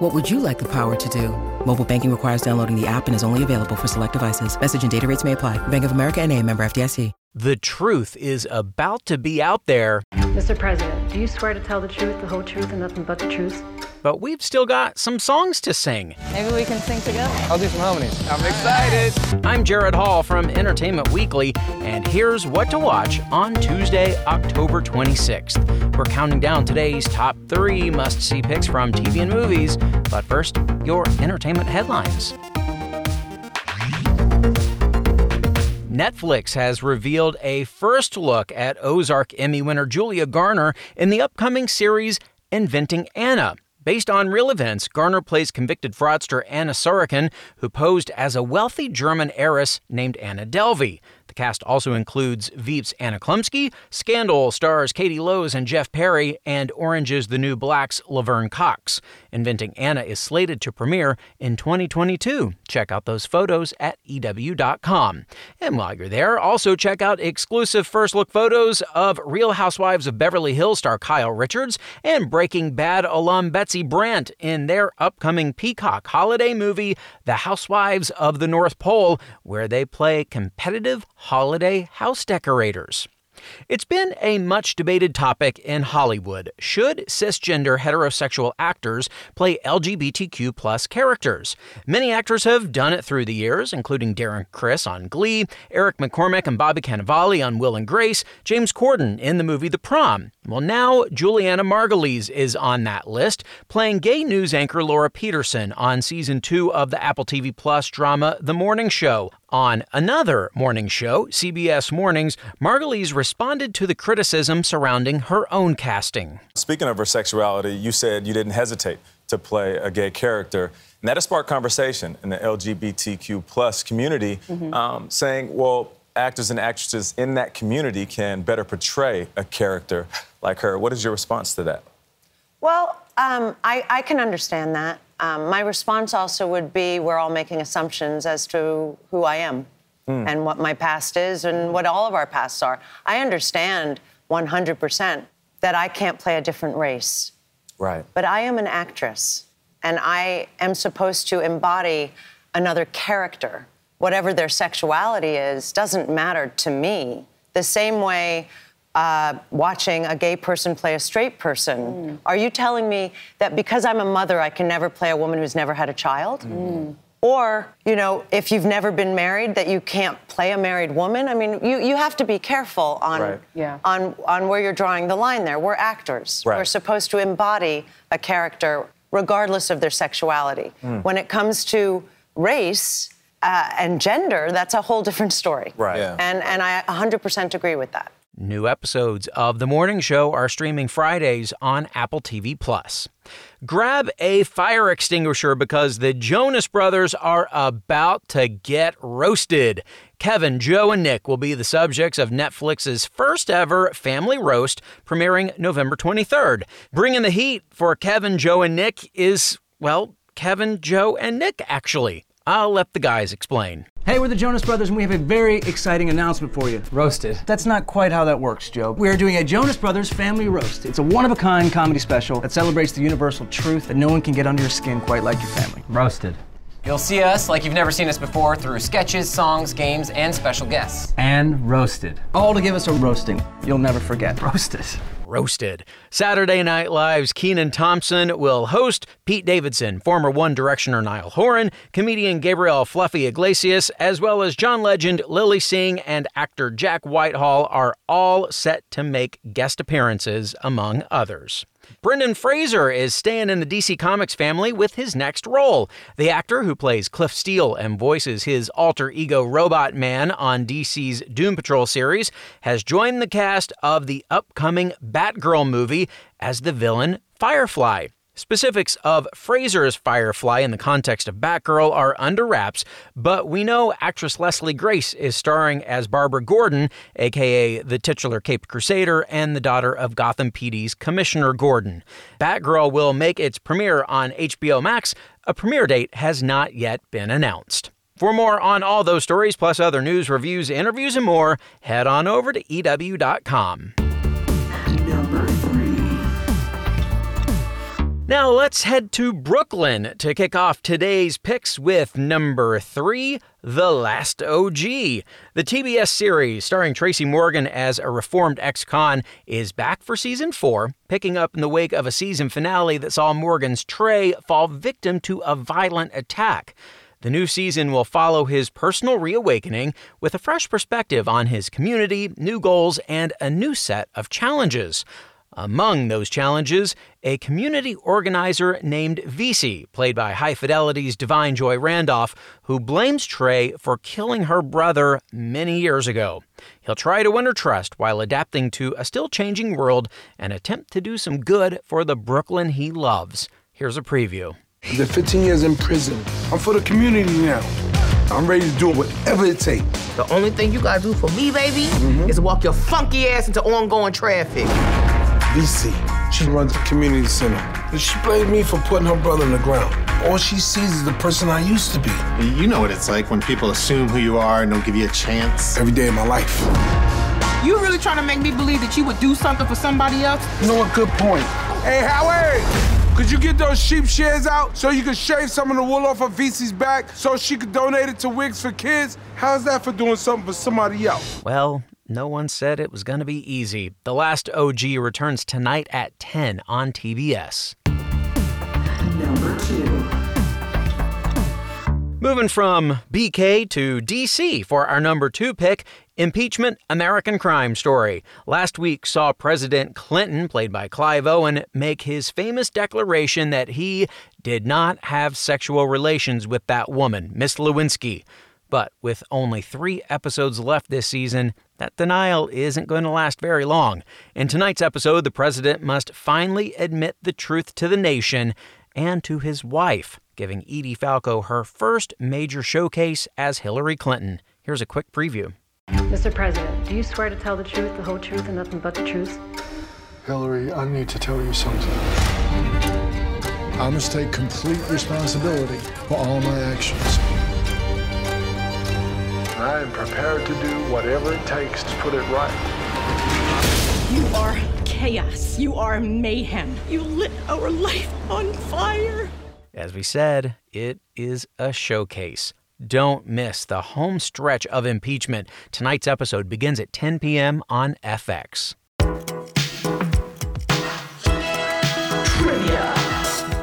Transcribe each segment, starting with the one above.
What would you like the power to do? Mobile banking requires downloading the app and is only available for select devices. Message and data rates may apply. Bank of America and a member FDIC. The truth is about to be out there, Mr. President, do you swear to tell the truth, the whole truth, and nothing but the truth? But we've still got some songs to sing. Maybe we can sing together. I'll do some harmonies. I'm excited. I'm Jared Hall from Entertainment Weekly, and here's what to watch on Tuesday, October 26th. We're counting down today's top three must see picks from TV and movies, but first, your entertainment headlines. Netflix has revealed a first look at Ozark Emmy winner Julia Garner in the upcoming series Inventing Anna. Based on real events, Garner plays convicted fraudster Anna Sorokin, who posed as a wealthy German heiress named Anna Delvey. The cast also includes Veep's Anna Chlumsky, Scandal stars Katie Lowes and Jeff Perry, and Orange is the New Black's Laverne Cox. Inventing Anna is slated to premiere in 2022. Check out those photos at EW.com. And while you're there, also check out exclusive first look photos of Real Housewives of Beverly Hills star Kyle Richards and Breaking Bad alum Betsy Brandt in their upcoming Peacock holiday movie, The Housewives of the North Pole, where they play competitive holiday house decorators. It's been a much debated topic in Hollywood. Should cisgender heterosexual actors play LGBTQ plus characters? Many actors have done it through the years, including Darren Criss on Glee, Eric McCormack and Bobby Cannavale on Will and Grace, James Corden in the movie The Prom. Well, now Julianna Margulies is on that list, playing gay news anchor Laura Peterson on season two of the Apple TV Plus drama The Morning Show. On another morning show, CBS Mornings, Margulies responded to the criticism surrounding her own casting. Speaking of her sexuality, you said you didn't hesitate to play a gay character. And that has sparked conversation in the LGBTQ plus community, um, saying, well, actors and actresses in that community can better portray a character like her. What is your response to that? Well, um, I, I can understand that. Um, my response also would be we're all making assumptions as to who I am and what my past is and what all of our pasts are. I understand 100% that I can't play a different race, Right. but I am an actress and I am supposed to embody another character. Whatever their sexuality is doesn't matter to me. The same way uh, watching a gay person play a straight person. Are you telling me that because I'm a mother, I can never play a woman who's never had a child? Or, you know, if you've never been married, that you can't play a married woman? I mean, you, you have to be careful on, Right. Yeah. on, on where you're drawing the line there. We're actors. Right. We're supposed to embody a character regardless of their sexuality. When it comes to race uh, and gender, that's a whole different story. Right. Yeah. And, and I 100% agree with that. New episodes of The Morning Show are streaming Fridays on Apple TV Plus. Grab a fire extinguisher because the Jonas Brothers are about to get roasted. Kevin, Joe, and Nick will be the subjects of Netflix's first ever family roast premiering November 23rd. Bringing the heat for Kevin, Joe, and Nick is, well, Kevin, Joe, and Nick, actually. I'll let the guys explain. Hey, we're the Jonas Brothers, and we have a very exciting announcement for you. Roasted. That's not quite how that works, Joe. We are doing a Jonas Brothers family roast. It's a one of a kind comedy special that celebrates the universal truth that no one can get under your skin quite like your family. Roasted. You'll see us like you've never seen us before through sketches, songs, games, and special guests. And roasted. All to give us a roasting you'll never forget. Roasted. Roasted. Saturday Night Live's Kenan Thompson will host Pete Davidson, former One Directioner Niall Horan, comedian Gabriel Fluffy Iglesias, as well as John Legend, Lilly Singh, and actor Jack Whitehall are all set to make guest appearances, among others. Brendan Fraser is staying in the DC Comics family with his next role. The actor who plays Cliff Steele and voices his alter ego Robot Man on DC's Doom Patrol series has joined the cast of the upcoming Batgirl movie as the villain Firefly. Specifics of Fraser's Firefly in the context of Batgirl are under wraps, but we know actress Leslie Grace is starring as Barbara Gordon, aka the titular Cape Crusader and the daughter of Gotham PD's Commissioner Gordon. Batgirl will make its premiere on HBO Max. A premiere date has not yet been announced. For more on all those stories, plus other news, reviews, interviews, and more, head on over to EW.com. Now let's head to Brooklyn to kick off today's picks with number three, The Last OG. The TBS series, starring Tracy Morgan as a reformed ex con, is back for season four, picking up in the wake of a season finale that saw Morgan's Trey fall victim to a violent attack. The new season will follow his personal reawakening with a fresh perspective on his community, new goals, and a new set of challenges. Among those challenges, a community organizer named Vesey, played by High Fidelity's Da'Vine Joy Randolph, who blames Trey for killing her brother many years ago. He'll try to win her trust while adapting to a still changing world and attempt to do some good for the Brooklyn he loves. Here's a preview. After 15 years in prison, I'm for the community now. I'm ready to do whatever it takes. The only thing you gotta do for me, baby, mm-hmm. is walk your funky ass into ongoing traffic. VC. She runs the community center. And she blamed me for putting her brother in the ground. All she sees is the person I used to be. You know what it's like when people assume who you are and don't give you a chance. Every day of my life. You really trying to make me believe that you would do something for somebody else? You know what? Good point. Hey, Howard! Could you get those sheep shears out so you could shave some of the wool off of VC's back so she could donate it to Wigs for Kids? How's that for doing something for somebody else? Well, no one said it was going to be easy. The Last OG returns tonight at 10 on TBS. Number two. Moving from BK to DC for our number two pick Impeachment American Crime Story. Last week saw President Clinton, played by Clive Owen, make his famous declaration that he did not have sexual relations with that woman, Miss Lewinsky. But with only three episodes left this season, that denial isn't going to last very long. In tonight's episode, the president must finally admit the truth to the nation and to his wife, giving Edie Falco her first major showcase as Hillary Clinton. Here's a quick preview. Mr. President, do you swear to tell the truth, the whole truth, and nothing but the truth? Hillary, I need to tell you something. I must take complete responsibility for all my actions. I am prepared to do whatever it takes to put it right. You are chaos. You are mayhem. You lit our life on fire. As we said, it is a showcase. Don't miss the home stretch of impeachment. Tonight's episode begins at 10 p.m. on FX.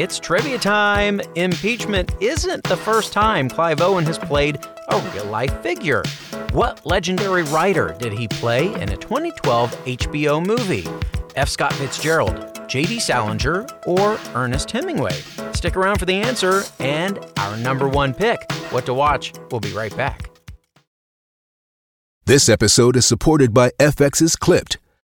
It's trivia time. Impeachment isn't the first time Clive Owen has played a real life figure. What legendary writer did he play in a 2012 HBO movie? F. Scott Fitzgerald, J.D. Salinger, or Ernest Hemingway? Stick around for the answer and our number one pick. What to watch? We'll be right back. This episode is supported by FX's Clipped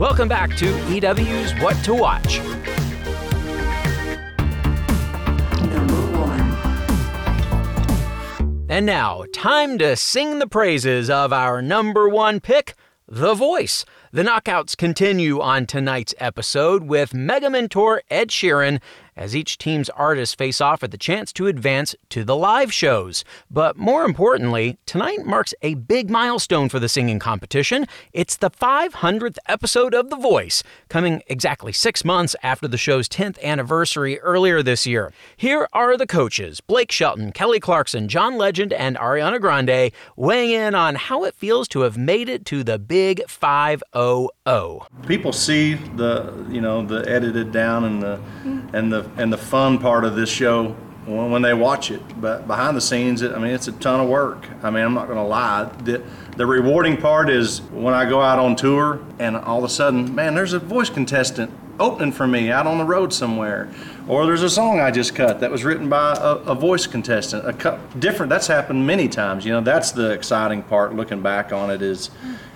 Welcome back to EW's What to Watch. And now, time to sing the praises of our number one pick, The Voice. The knockouts continue on tonight's episode with Mega Mentor Ed Sheeran as each team's artists face off at the chance to advance to the live shows. But more importantly, tonight marks a big milestone for the singing competition. It's the 500th episode of The Voice, coming exactly six months after the show's 10th anniversary earlier this year. Here are the coaches Blake Shelton, Kelly Clarkson, John Legend, and Ariana Grande weighing in on how it feels to have made it to the big 5 0 0. People see the, you know, the edited down and the and the and the fun part of this show when, they watch it. But behind the scenes, it, I mean, it's a ton of work. I mean, I'm not going to lie. The, the rewarding part is when I go out on tour and all of a sudden, man, there's a voice contestant opening for me out on the road somewhere. Or there's a song I just cut that was written by a, a voice contestant. A cu- different. That's happened many times. You know, that's the exciting part. Looking back on it is,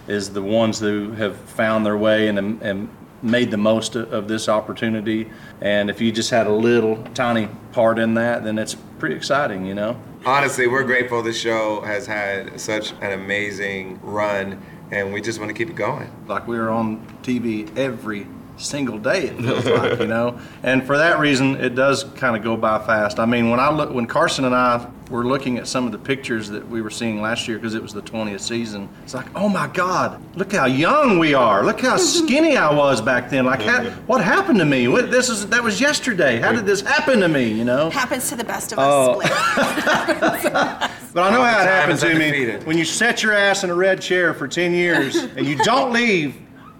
is the ones who have found their way and and made the most of this opportunity. And if you just had a little tiny part in that, then it's pretty exciting. You know. Honestly, we're grateful this show has had such an amazing run, and we just want to keep it going. Like we are on TV every single day it feels like you know? And for that reason it does kind of go by fast. I mean when i look when carson and i were looking at some of the pictures that we were seeing last year because it was the 20th season it's like oh my god look how young we are. Look how skinny i was back then. Like how, what happened to me? What, this is that was yesterday. How did this happen to me you know? Happens to the best of us. Oh. but i know how it Time happened to me. undefeated. when you set your ass in a red chair for 10 years and you don't leave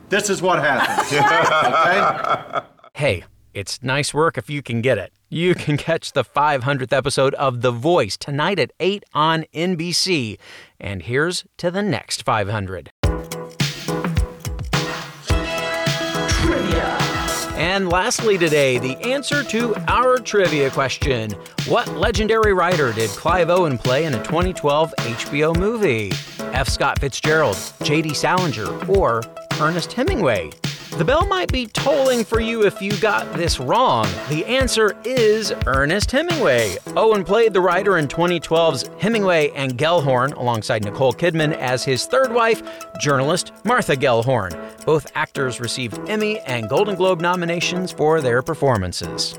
this is what happens okay Hey, it's nice work if you can get it. You can catch the 500th episode of The Voice tonight at 8 on NBC. And here's to the next 500. And lastly, today, the answer to our trivia question What legendary writer did Clive Owen play in a 2012 HBO movie? F. Scott Fitzgerald, J.D. Salinger, or Ernest Hemingway? The bell might be tolling for you if you got this wrong. The answer is Ernest Hemingway. Owen played the writer in 2012's Hemingway and Gellhorn alongside Nicole Kidman as his third wife, journalist Martha Gellhorn. Both actors received Emmy and Golden Globe nominations for their performances.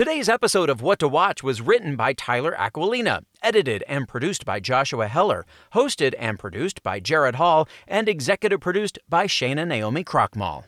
Today's episode of What to Watch was written by Tyler Aquilina, edited and produced by Joshua Heller, hosted and produced by Jared Hall, and executive produced by Shana Naomi Krochmal.